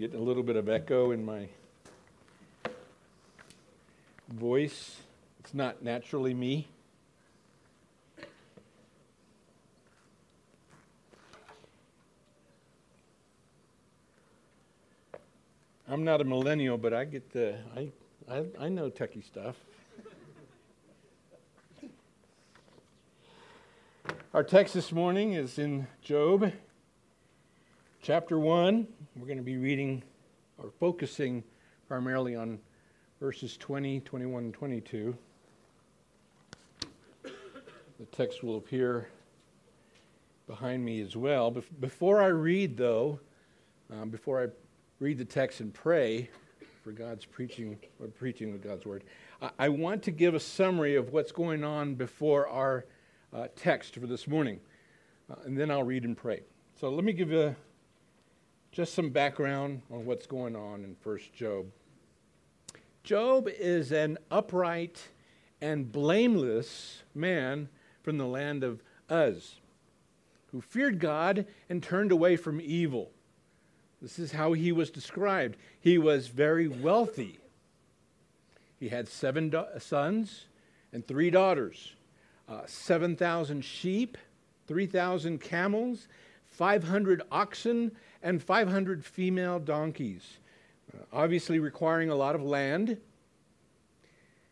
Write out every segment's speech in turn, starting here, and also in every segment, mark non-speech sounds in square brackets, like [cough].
getting a little bit of echo in my voice. It's not naturally me. I'm not a millennial, but I get the I I, I know techie stuff. Our text this morning is in Job chapter 1. We're going to be reading or focusing primarily on verses 20, 21, and 22. The text will appear behind me as well. Before I read, though, um, before I read the text and pray for God's preaching or preaching of God's word, I, I want to give a summary of what's going on before our uh, text for this morning. Uh, and then I'll read and pray. So let me give you just some background on what's going on in First Job. Job is an upright and blameless man from the land of Uz who feared God and turned away from evil. This is how he was described. He was very wealthy. He had seven do- sons and three daughters uh, 7,000 sheep, 3,000 camels, 500 oxen, and 500 female donkeys, uh, obviously requiring a lot of land.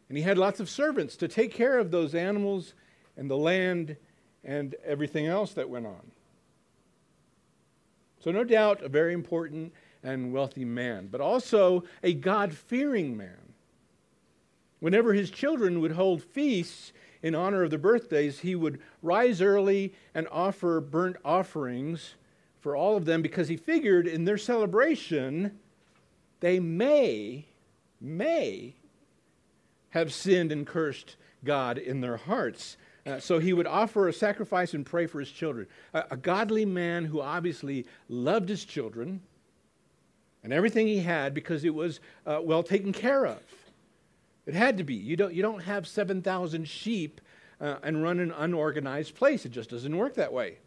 And he had lots of servants to take care of those animals and the land and everything else that went on. So, no doubt, a very important and wealthy man, but also a God fearing man. Whenever his children would hold feasts, in honor of the birthdays, he would rise early and offer burnt offerings for all of them because he figured in their celebration they may, may have sinned and cursed God in their hearts. Uh, so he would offer a sacrifice and pray for his children. A, a godly man who obviously loved his children and everything he had because it was uh, well taken care of. It had to be. You don't, you don't have 7,000 sheep uh, and run an unorganized place. It just doesn't work that way.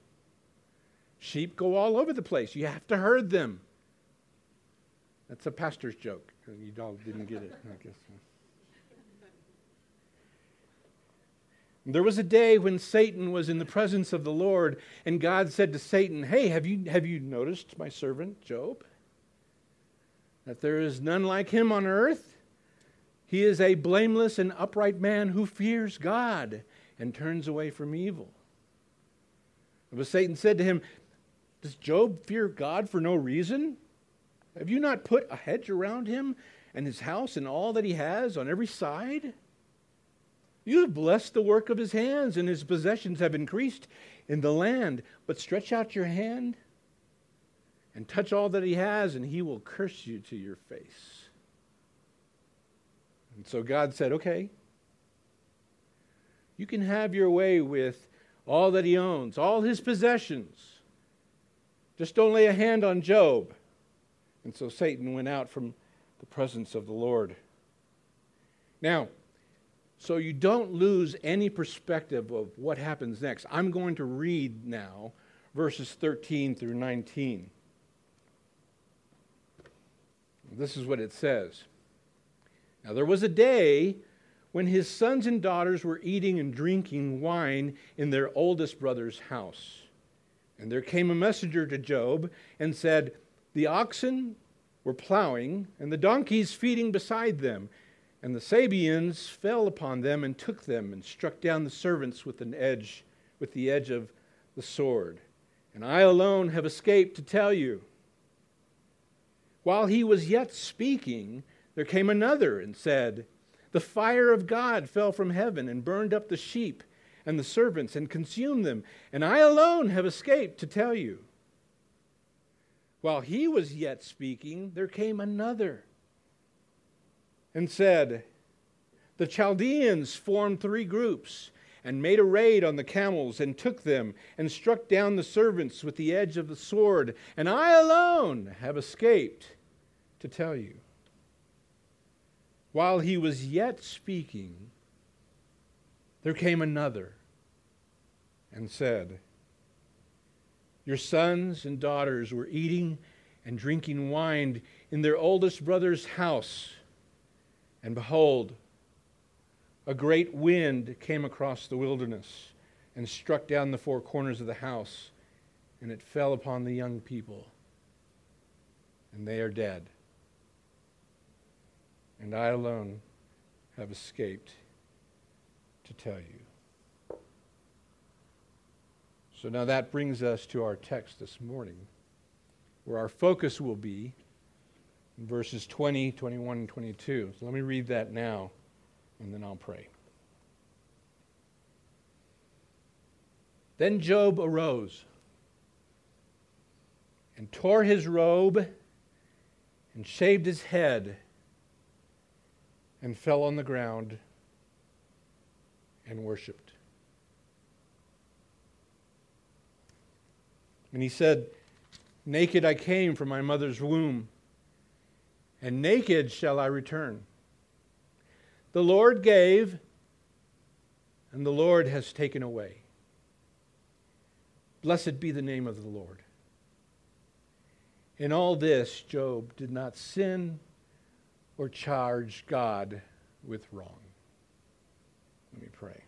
Sheep go all over the place. You have to herd them. That's a pastor's joke. You all didn't get it, I guess. There was a day when Satan was in the presence of the Lord, and God said to Satan, Hey, have you, have you noticed my servant Job? That there is none like him on earth? He is a blameless and upright man who fears God and turns away from evil. But Satan said to him, Does Job fear God for no reason? Have you not put a hedge around him and his house and all that he has on every side? You have blessed the work of his hands, and his possessions have increased in the land. But stretch out your hand and touch all that he has, and he will curse you to your face. And so God said, okay, you can have your way with all that he owns, all his possessions. Just don't lay a hand on Job. And so Satan went out from the presence of the Lord. Now, so you don't lose any perspective of what happens next, I'm going to read now verses 13 through 19. This is what it says. Now, there was a day when his sons and daughters were eating and drinking wine in their oldest brother's house. And there came a messenger to Job and said, The oxen were plowing, and the donkeys feeding beside them. And the Sabeans fell upon them and took them, and struck down the servants with an edge, with the edge of the sword. And I alone have escaped to tell you. While he was yet speaking, there came another and said, The fire of God fell from heaven and burned up the sheep and the servants and consumed them, and I alone have escaped to tell you. While he was yet speaking, there came another and said, The Chaldeans formed three groups and made a raid on the camels and took them and struck down the servants with the edge of the sword, and I alone have escaped to tell you. While he was yet speaking, there came another and said, Your sons and daughters were eating and drinking wine in their oldest brother's house. And behold, a great wind came across the wilderness and struck down the four corners of the house, and it fell upon the young people, and they are dead. And I alone have escaped to tell you. So now that brings us to our text this morning, where our focus will be in verses 20, 21, and 22. So let me read that now, and then I'll pray. Then Job arose and tore his robe and shaved his head and fell on the ground and worshiped. And he said, Naked I came from my mother's womb, and naked shall I return. The Lord gave, and the Lord has taken away. Blessed be the name of the Lord. In all this, Job did not sin or charge God with wrong. Let me pray.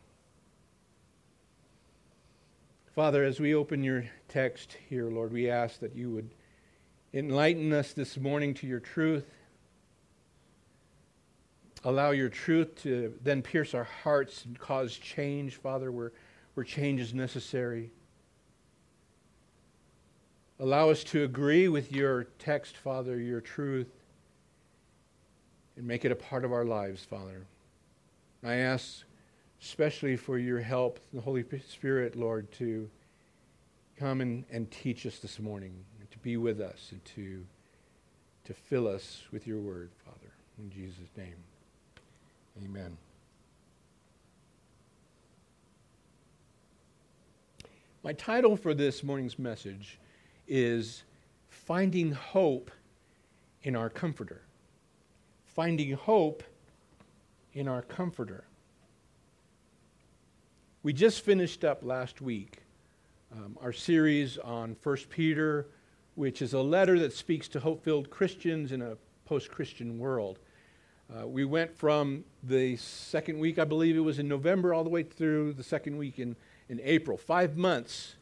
Father, as we open your text here, Lord, we ask that you would enlighten us this morning to your truth. Allow your truth to then pierce our hearts and cause change, Father, where, where change is necessary. Allow us to agree with your text, Father, your truth, and make it a part of our lives, Father. I ask especially for your help, the Holy Spirit, Lord, to come and, and teach us this morning, and to be with us, and to, to fill us with your word, Father. In Jesus' name, amen. My title for this morning's message is finding hope in our comforter. Finding hope in our comforter. We just finished up last week um, our series on 1 Peter, which is a letter that speaks to hope filled Christians in a post Christian world. Uh, we went from the second week, I believe it was in November, all the way through the second week in, in April. Five months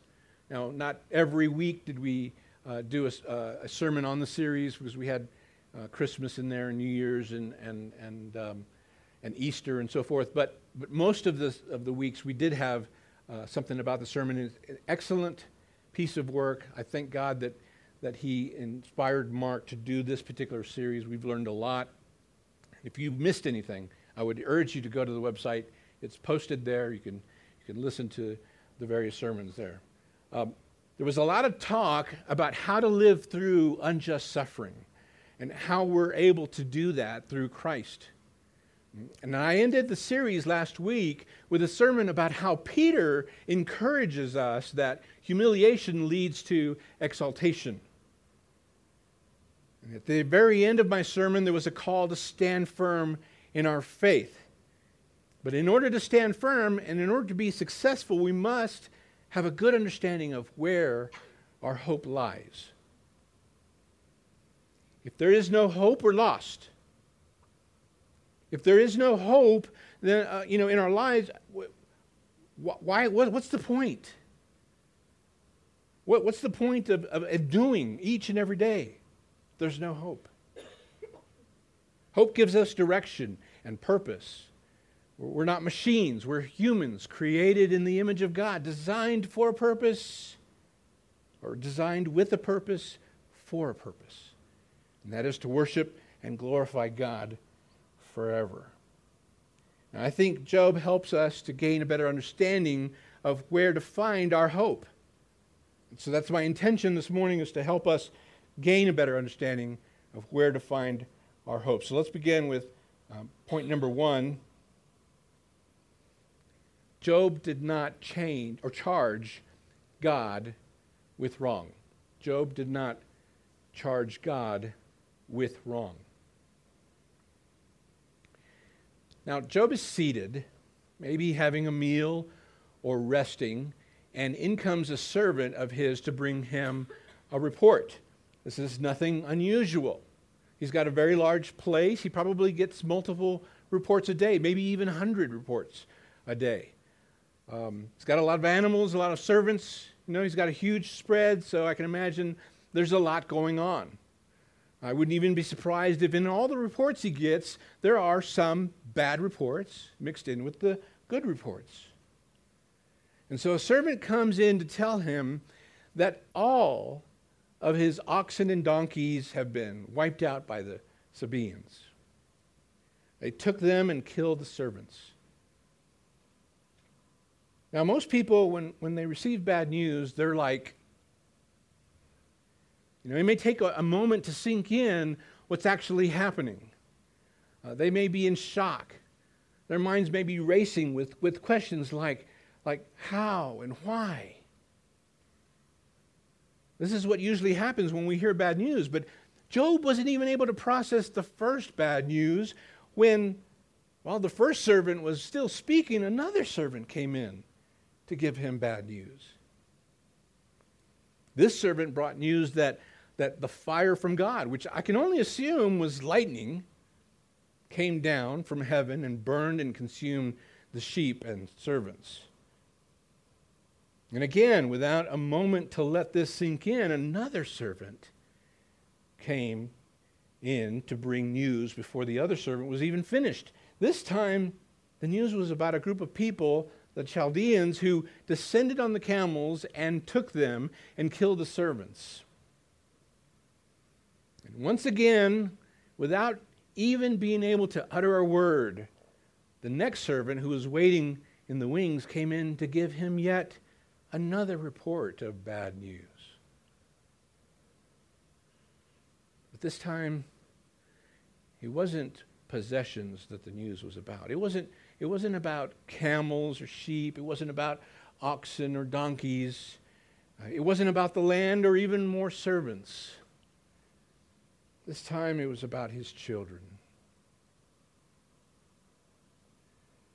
now, not every week did we uh, do a, uh, a, sermon on the series because we had uh, Christmas in there and New Year's and, and, and, um, and Easter and so forth. But, but most of the, of the weeks we did have uh, something about the sermon. It's an excellent piece of work. I thank God that, that He inspired Mark to do this particular series. We've learned a lot. If you missed anything, I would urge you to go to the website. It's posted there. You can, you can listen to the various sermons there. Um, there was a lot of talk about how to live through unjust suffering and how we're able to do that through Christ. And I ended the series last week with a sermon about how Peter encourages us that humiliation leads to exaltation. And at the very end of my sermon, there was a call to stand firm in our faith. But in order to stand firm and in order to be successful, we must have a good understanding of where our hope lies. If there is no hope, we're lost. If there is no hope, then uh, you know in our lives, why? What, what's the point? What, what's the point of, of, of doing each and every day? There's no hope. Hope gives us direction and purpose. We're not machines, we're humans created in the image of God, designed for a purpose, or designed with a purpose for a purpose. And that is to worship and glorify God forever. Now, I think Job helps us to gain a better understanding of where to find our hope. so that's my intention this morning is to help us gain a better understanding of where to find our hope. So let's begin with um, point number one Job did not change or charge God with wrong. Job did not charge God with wrong. Now, Job is seated, maybe having a meal or resting, and in comes a servant of his to bring him a report. This is nothing unusual. He's got a very large place. He probably gets multiple reports a day, maybe even 100 reports a day. Um, he's got a lot of animals, a lot of servants. You know, he's got a huge spread, so I can imagine there's a lot going on. I wouldn't even be surprised if in all the reports he gets, there are some bad reports mixed in with the good reports. And so a servant comes in to tell him that all of his oxen and donkeys have been wiped out by the Sabaeans. They took them and killed the servants. Now, most people, when, when they receive bad news, they're like, you know, it may take a, a moment to sink in what's actually happening. Uh, they may be in shock. Their minds may be racing with, with questions like, like how and why. This is what usually happens when we hear bad news. But Job wasn't even able to process the first bad news when, while the first servant was still speaking, another servant came in to give him bad news. This servant brought news that that the fire from God, which I can only assume was lightning, came down from heaven and burned and consumed the sheep and servants. And again, without a moment to let this sink in, another servant came in to bring news before the other servant was even finished. This time, the news was about a group of people, the Chaldeans, who descended on the camels and took them and killed the servants. And once again, without even being able to utter a word, the next servant who was waiting in the wings came in to give him yet another report of bad news. But this time, it wasn't possessions that the news was about. It wasn't, it wasn't about camels or sheep. It wasn't about oxen or donkeys. Uh, it wasn't about the land or even more servants. This time it was about his children.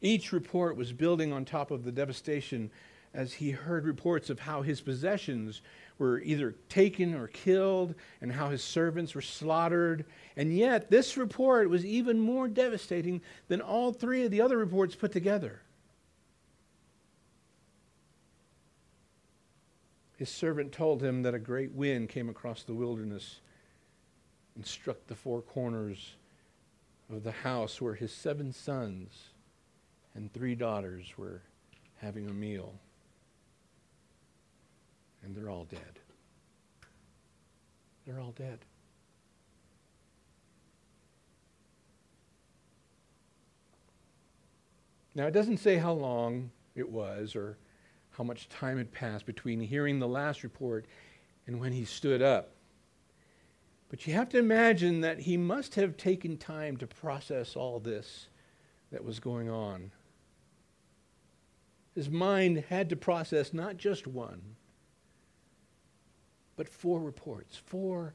Each report was building on top of the devastation as he heard reports of how his possessions were either taken or killed and how his servants were slaughtered. And yet, this report was even more devastating than all three of the other reports put together. His servant told him that a great wind came across the wilderness and struck the four corners of the house where his seven sons and three daughters were having a meal. And they're all dead. They're all dead. Now, it doesn't say how long it was or how much time had passed between hearing the last report and when he stood up. But you have to imagine that he must have taken time to process all this that was going on. His mind had to process not just one, but four reports, four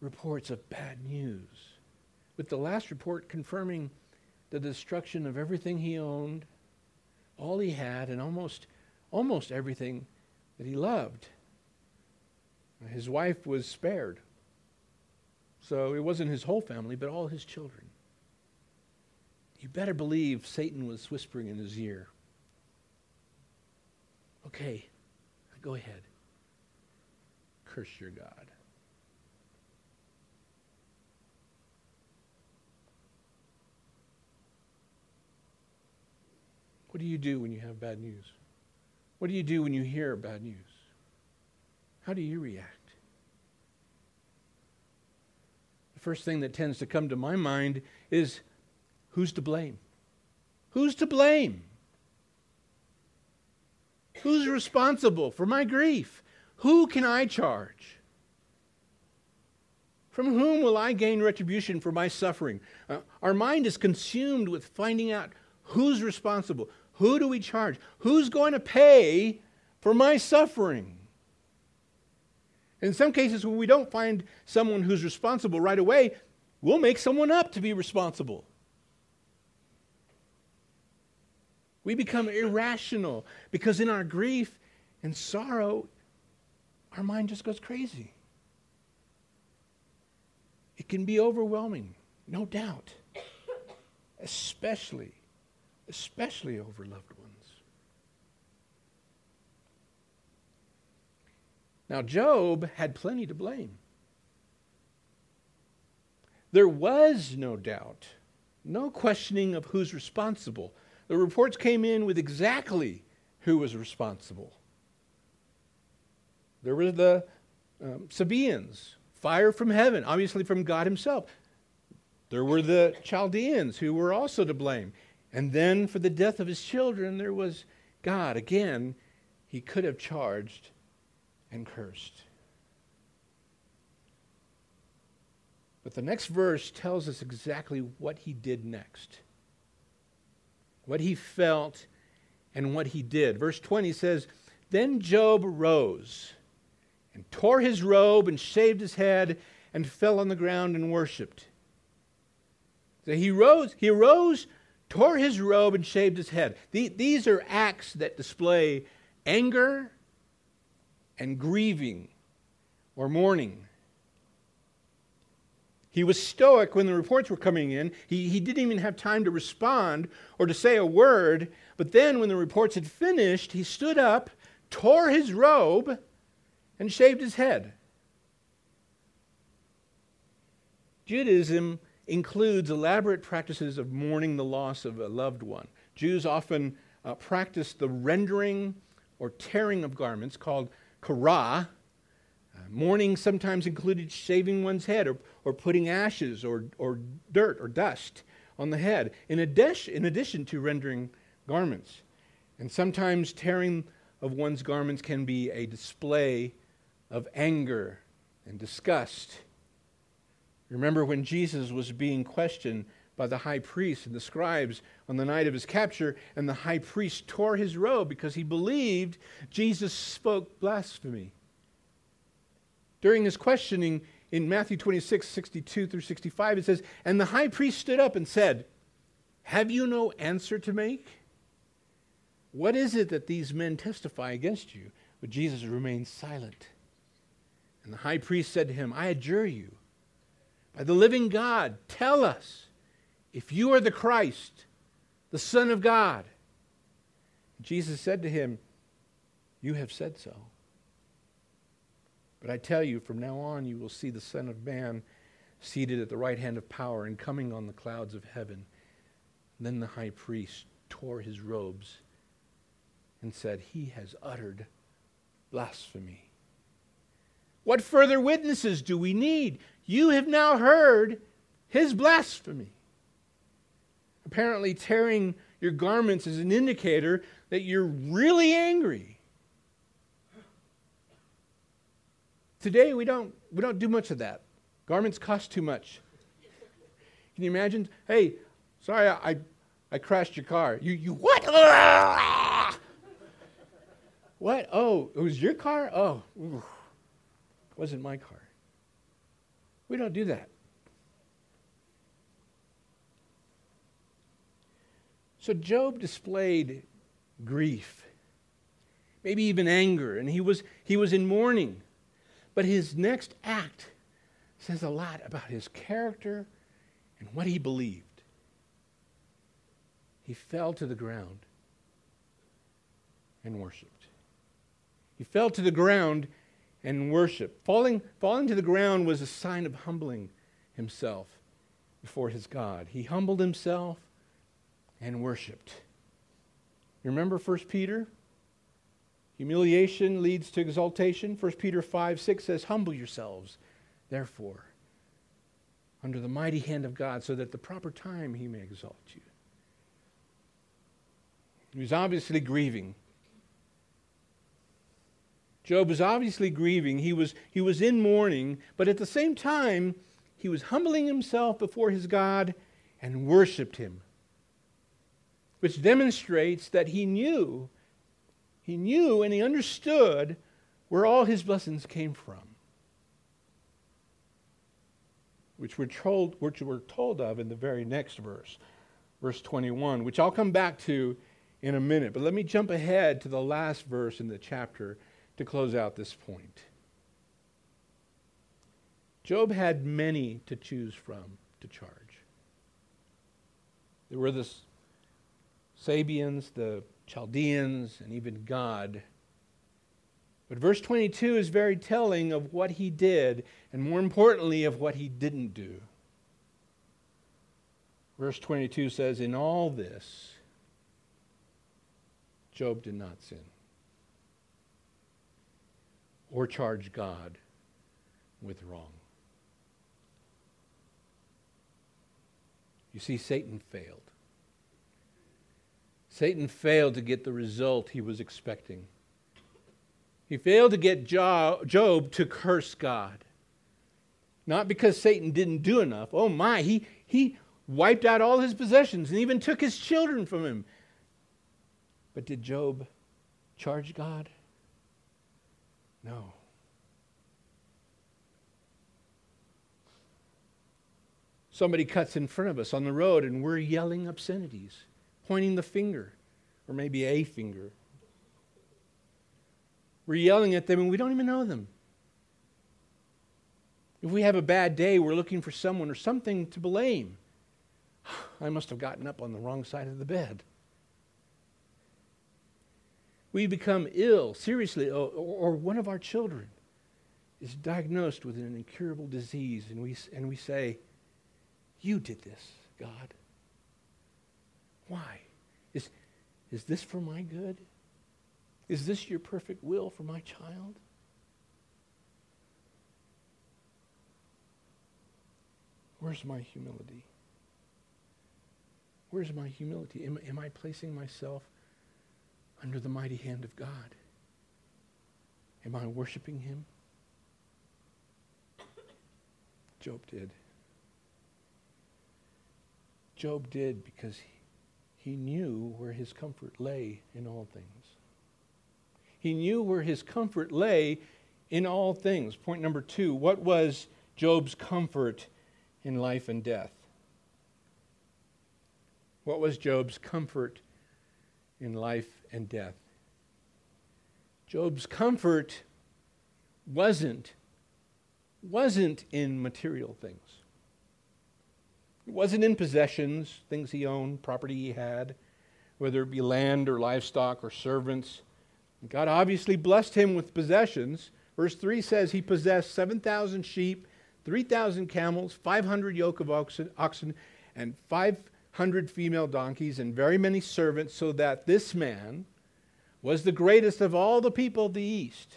reports of bad news. With the last report confirming the destruction of everything he owned, all he had, and almost, almost everything that he loved. His wife was spared. So it wasn't his whole family, but all his children. You better believe Satan was whispering in his ear. Okay, go ahead. Curse your God. What do you do when you have bad news? What do you do when you hear bad news? How do you react? First thing that tends to come to my mind is who's to blame? Who's to blame? Who's responsible for my grief? Who can I charge? From whom will I gain retribution for my suffering? Uh, our mind is consumed with finding out who's responsible. Who do we charge? Who's going to pay for my suffering? In some cases, when we don't find someone who's responsible right away, we'll make someone up to be responsible. We become irrational because in our grief and sorrow, our mind just goes crazy. It can be overwhelming, no doubt, especially, especially over loved ones. Now, Job had plenty to blame. There was no doubt, no questioning of who's responsible. The reports came in with exactly who was responsible. There were the um, Sabaeans, fire from heaven, obviously from God Himself. There were the Chaldeans who were also to blame. And then for the death of his children, there was God. Again, he could have charged and cursed. But the next verse tells us exactly what he did next. What he felt and what he did. Verse 20 says, Then Job rose and tore his robe and shaved his head and fell on the ground and worshiped. So he rose, he arose, tore his robe, and shaved his head. these are acts that display anger and grieving or mourning. He was stoic when the reports were coming in. He, he didn't even have time to respond or to say a word. But then, when the reports had finished, he stood up, tore his robe, and shaved his head. Judaism includes elaborate practices of mourning the loss of a loved one. Jews often uh, practice the rendering or tearing of garments called kara. Uh, mourning sometimes included shaving one's head or, or putting ashes or, or dirt or dust on the head, in addition, in addition to rendering garments. And sometimes tearing of one's garments can be a display of anger and disgust. Remember when Jesus was being questioned by the high priest and the scribes on the night of his capture, and the high priest tore his robe because he believed Jesus spoke blasphemy. During his questioning in Matthew 26, 62 through 65, it says, And the high priest stood up and said, Have you no answer to make? What is it that these men testify against you? But Jesus remained silent. And the high priest said to him, I adjure you by the living God, tell us if you are the Christ, the Son of God. Jesus said to him, You have said so. But I tell you, from now on you will see the Son of Man seated at the right hand of power and coming on the clouds of heaven. Then the high priest tore his robes and said, He has uttered blasphemy. What further witnesses do we need? You have now heard his blasphemy. Apparently, tearing your garments is an indicator that you're really angry. Today, we don't, we don't do much of that. Garments cost too much. Can you imagine? Hey, sorry, I, I crashed your car. You, you what? what? Oh, it was your car? Oh, it wasn't my car. We don't do that. So Job displayed grief, maybe even anger, and he was, he was in mourning. But his next act says a lot about his character and what he believed. He fell to the ground and worshiped. He fell to the ground and worshiped. Falling, falling to the ground was a sign of humbling himself before his God. He humbled himself and worshiped. You remember 1 Peter? Humiliation leads to exaltation. 1 Peter 5 6 says, Humble yourselves, therefore, under the mighty hand of God, so that at the proper time he may exalt you. He was obviously grieving Job was obviously grieving. He was, he was in mourning, but at the same time, he was humbling himself before his God and worshiped him, which demonstrates that he knew, he knew and he understood where all his blessings came from, which we're told, which we're told of in the very next verse, verse 21, which I'll come back to in a minute. But let me jump ahead to the last verse in the chapter to close out this point. Job had many to choose from to charge. There were the Sabeans, the Chaldeans, and even God. But verse 22 is very telling of what he did, and more importantly, of what he didn't do. Verse 22 says, In all this, Job did not sin or charge God with wrong. You see, Satan failed. Satan failed to get the result he was expecting. He failed to get Job to curse God. Not because Satan didn't do enough. Oh my, he, he wiped out all his possessions and even took his children from him. But did Job charge God? No. Somebody cuts in front of us on the road and we're yelling obscenities, pointing the finger, or maybe a finger. We're yelling at them and we don't even know them. If we have a bad day, we're looking for someone or something to blame. [sighs] I must have gotten up on the wrong side of the bed. We become ill, seriously or one of our children is diagnosed with an incurable disease, and we, and we say, You did this, God. Why? Is, is this for my good? Is this your perfect will for my child? Where's my humility? Where's my humility? Am, am I placing myself under the mighty hand of God? Am I worshiping Him? Job did. Job did because he, he knew where his comfort lay in all things. He knew where his comfort lay in all things. Point number two what was Job's comfort in life and death? What was Job's comfort in life and death? Job's comfort wasn't wasn't in material things. It wasn't in possessions, things he owned, property he had, whether it be land or livestock or servants. God obviously blessed him with possessions. Verse 3 says he possessed 7,000 sheep, 3,000 camels, 500 yoke of oxen, and 500 female donkeys, and very many servants, so that this man was the greatest of all the people of the East.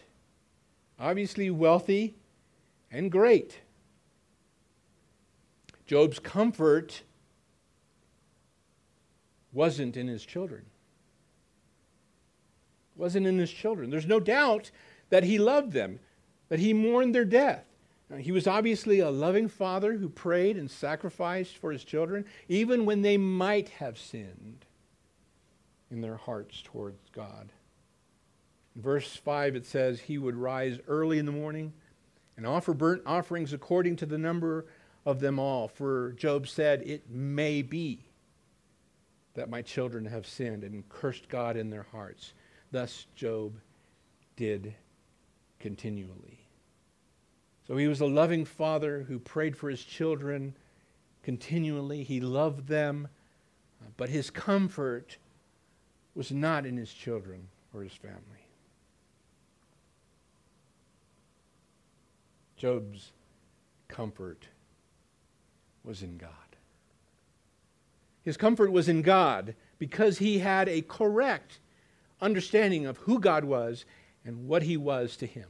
Obviously wealthy and great. Job's comfort wasn't in his children. Wasn't in his children. There's no doubt that he loved them, that he mourned their death. Now, he was obviously a loving father who prayed and sacrificed for his children, even when they might have sinned in their hearts towards God. In verse 5, it says, He would rise early in the morning and offer burnt offerings according to the number of them all. For Job said, It may be that my children have sinned and cursed God in their hearts. Thus Job did continually. So he was a loving father who prayed for his children continually. He loved them, but his comfort was not in his children or his family. Job's comfort was in God. His comfort was in God because he had a correct understanding of who God was and what he was to him.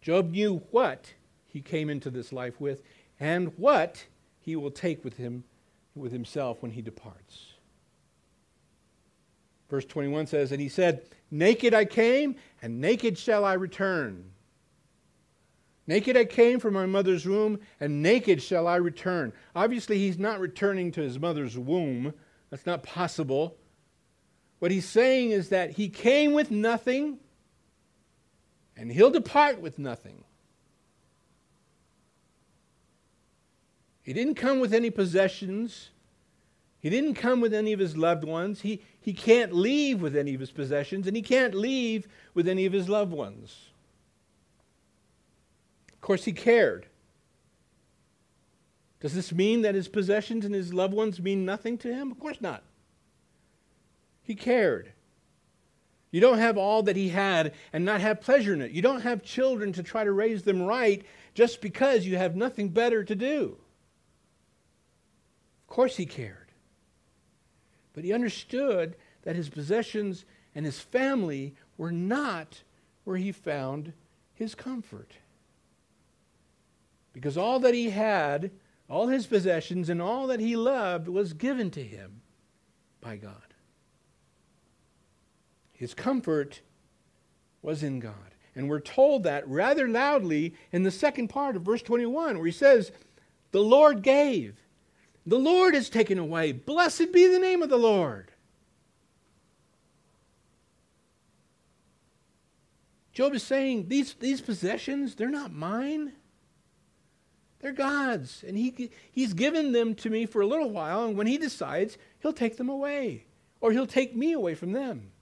Job knew what he came into this life with and what he will take with him with himself when he departs. Verse 21 says, And he said, Naked I came, and naked shall I return. Naked I came from my mother's womb, and naked shall I return. Obviously, he's not returning to his mother's womb. That's not possible. What he's saying is that he came with nothing, and he'll depart with nothing. He didn't come with any possessions. He didn't come with any of his loved ones. He, he can't leave with any of his possessions, and he can't leave with any of his loved ones. Course, he cared. Does this mean that his possessions and his loved ones mean nothing to him? Of course not. He cared. You don't have all that he had and not have pleasure in it. You don't have children to try to raise them right just because you have nothing better to do. Of course, he cared. But he understood that his possessions and his family were not where he found his comfort. Because all that he had, all his possessions, and all that he loved was given to him by God. His comfort was in God. And we're told that rather loudly in the second part of verse 21, where he says, The Lord gave, the Lord has taken away. Blessed be the name of the Lord. Job is saying, These, these possessions, they're not mine. They're God's. And he, He's given them to me for a little while, and when He decides, He'll take them away, or He'll take me away from them.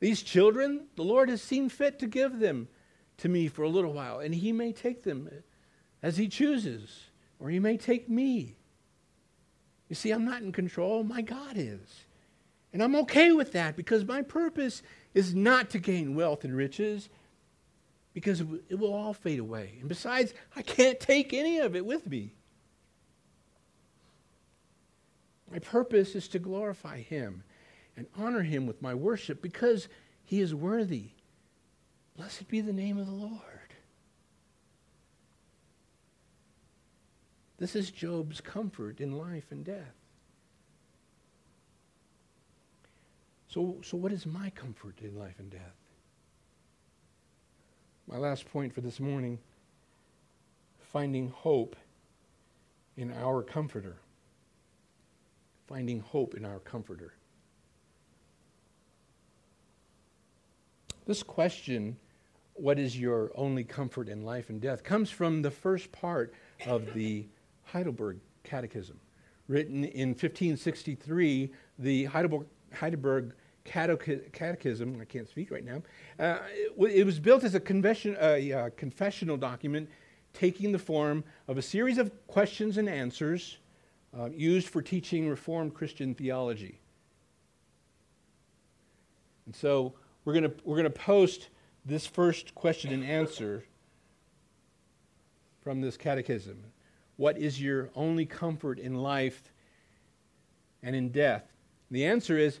These children, the Lord has seen fit to give them to me for a little while, and He may take them as He chooses, or He may take me. You see, I'm not in control, my God is. And I'm okay with that because my purpose is not to gain wealth and riches because it will all fade away. And besides, I can't take any of it with me. My purpose is to glorify Him and honor him with my worship because he is worthy. Blessed be the name of the Lord. This is Job's comfort in life and death. So, so what is my comfort in life and death? My last point for this morning finding hope in our comforter. Finding hope in our comforter. This question, what is your only comfort in life and death, comes from the first part of the Heidelberg Catechism. Written in 1563, the Heidelberg, Heidelberg Catechism, I can't speak right now, uh, it, was built as a, confession, uh, confessional document taking the form of a series of questions and answers uh, used for teaching Reformed Christian theology. And so we're going we're to post this first question and answer from this catechism. What is your only comfort in life and in death? The answer is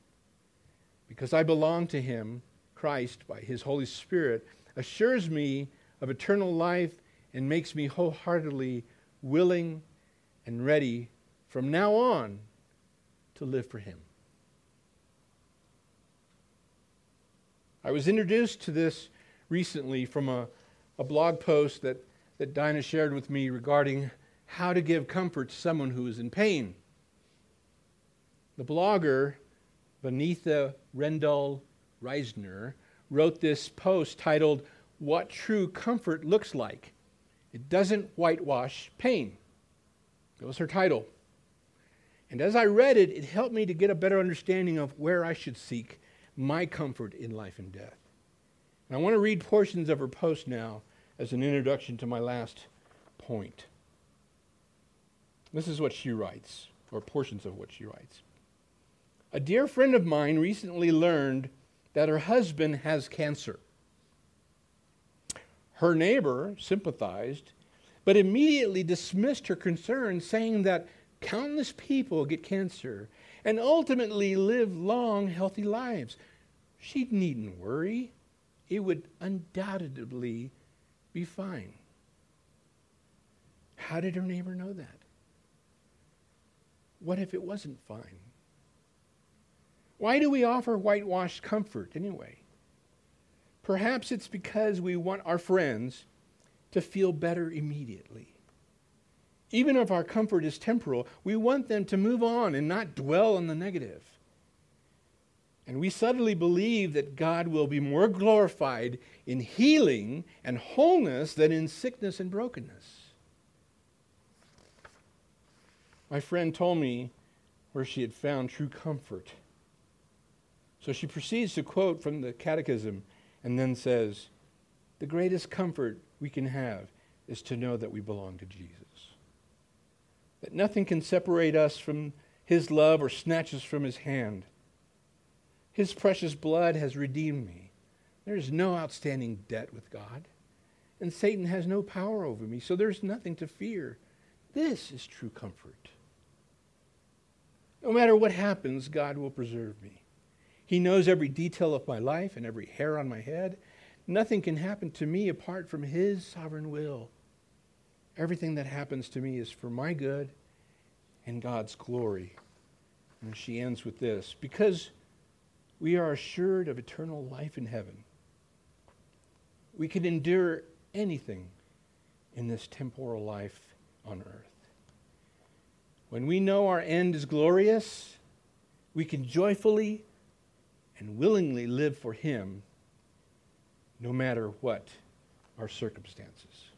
Because I belong to Him, Christ, by His Holy Spirit, assures me of eternal life and makes me wholeheartedly willing and ready from now on to live for Him. I was introduced to this recently from a, a blog post that, that Dinah shared with me regarding how to give comfort to someone who is in pain. The blogger, Vaneetha Rendall Risner, wrote this post titled, What True Comfort Looks Like. It doesn't whitewash pain. That was her title. And as I read it, it helped me to get a better understanding of where I should seek my comfort in life and death. And I want to read portions of her post now as an introduction to my last point. This is what she writes, or portions of what she writes. A dear friend of mine recently learned that her husband has cancer. Her neighbor sympathized, but immediately dismissed her concern, saying that countless people get cancer and ultimately live long, healthy lives. She needn't worry. It would undoubtedly be fine. How did her neighbor know that? What if it wasn't fine? Why do we offer whitewashed comfort anyway? Perhaps it's because we want our friends, to feel better immediately. Even if our comfort is temporal, we want them to move on and not dwell on the negative. And we subtly believe that God will be more glorified in healing and wholeness than in sickness and brokenness. My friend told me where she had found true comfort. So she proceeds to quote from the Catechism and then says, The greatest comfort we can have is to know that we belong to Jesus. That nothing can separate us from his love or snatch us from his hand. His precious blood has redeemed me. There is no outstanding debt with God, and Satan has no power over me, so there's nothing to fear. This is true comfort. No matter what happens, God will preserve me. He knows every detail of my life and every hair on my head. Nothing can happen to me apart from His sovereign will. Everything that happens to me is for my good and God's glory. And she ends with this because we are assured of eternal life in heaven. We can endure anything in this temporal life on earth. When we know our end is glorious, we can joyfully and willingly live for Him no matter what our circumstances.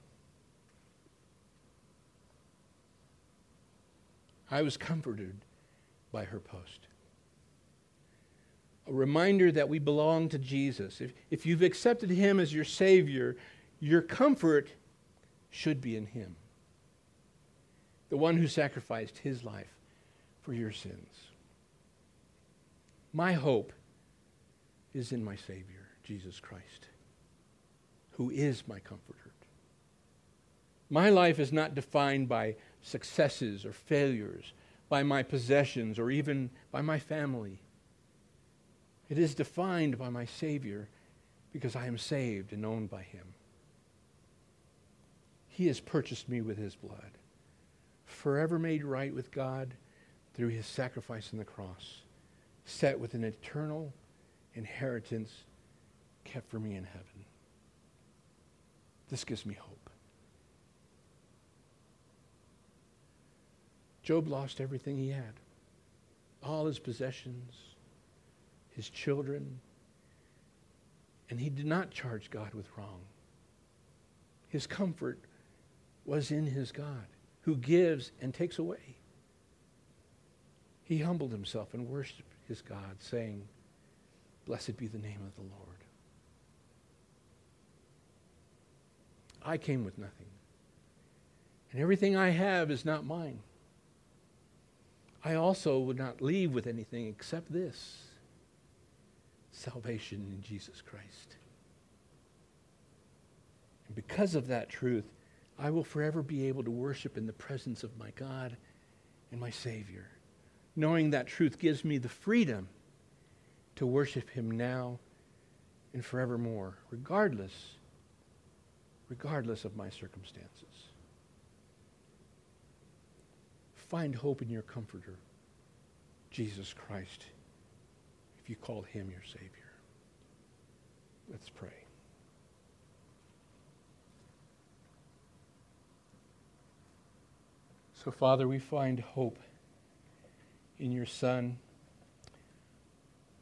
I was comforted by her post. A reminder that we belong to Jesus. If, if you've accepted Him as your Savior, your comfort should be in Him the one who sacrificed his life for your sins. My hope is in my Savior, Jesus Christ, who is my comforter. My life is not defined by successes or failures, by my possessions, or even by my family. It is defined by my Savior because I am saved and owned by Him. He has purchased me with His blood forever made right with God through his sacrifice on the cross, set with an eternal inheritance kept for me in heaven. This gives me hope. Job lost everything he had all his possessions, his children, and he did not charge God with wrong. His comfort was in his God who gives and takes away. He humbled himself and worshiped his God, saying, Blessed be the name of the Lord. I came with nothing, and everything I have is not mine. I also would not leave with anything except this salvation in Jesus Christ. And because of that truth, I will forever be able to worship in the presence of my God and my Savior. Knowing that truth gives me the freedom to worship Him now and forevermore, regardless, regardless of my circumstances. Find hope in your comforter, Jesus Christ, if you call Him your Savior. Let's pray. So, Father, we find hope in your Son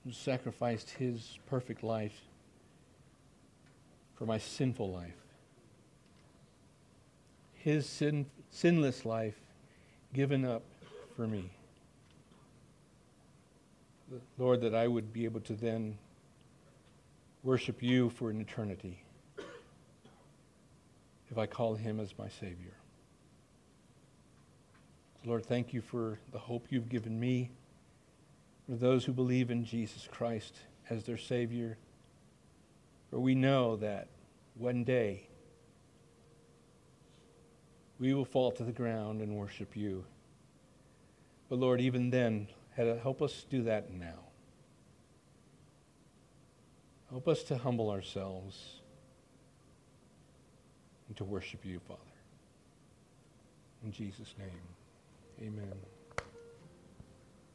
who sacrificed his perfect life for my sinful life. His sin, sinless life given up for me. Lord, that I would be able to then worship you for an eternity if I call him as my Savior. Lord, thank you for the hope you've given me, for those who believe in Jesus Christ as their Savior. For we know that one day we will fall to the ground and worship you. But Lord, even then, help us do that now. Help us to humble ourselves and to worship you, Father. In Jesus' name. Amen.